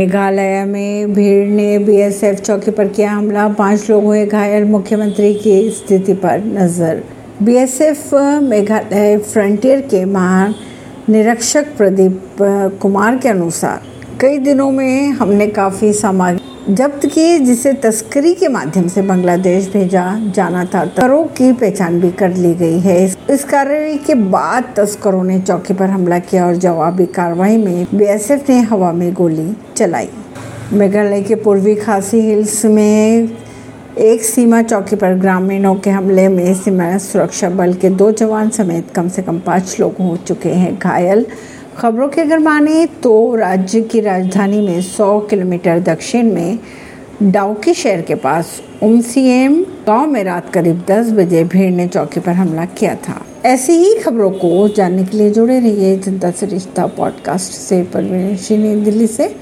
मेघालय में भीड़ ने बीएसएफ चौकी पर किया हमला। पाँच लोग हुए घायल, मुख्यमंत्री की स्थिति पर नज़र। बीएसएफ, मेघालय फ्रंटियर के महानिरीक्षक प्रदीप, कुमार के अनुसार, कई दिनों में हमने काफ़ी सामग्री जब्त की जिसे तस्करी के माध्यम से बांग्लादेश भेजा जाना था। तस्करों की पहचान भी कर ली गई है। इस कार्रवाई के बाद तस्करों ने चौकी पर हमला किया और जवाबी कार्रवाई में बीएसएफ ने हवा में गोली चलाई। मेघालय के पूर्वी खासी हिल्स में एक सीमा चौकी पर ग्रामीणों के हमले में सीमा सुरक्षा बल के दो जवान समेत कम से कम पाँच लोग हो चुके हैं। घायल खबरों की अगर माने तो राज्य की राजधानी में 100 किलोमीटर दक्षिण में डाउकी शहर के पास उमसीएम गाँव में रात करीब 10 बजे भीड़ ने चौकी पर हमला किया था। ऐसी ही खबरों को जानने के लिए जुड़े रहिए जनता से रिश्ता पॉडकास्ट से परवीन दिल्ली से।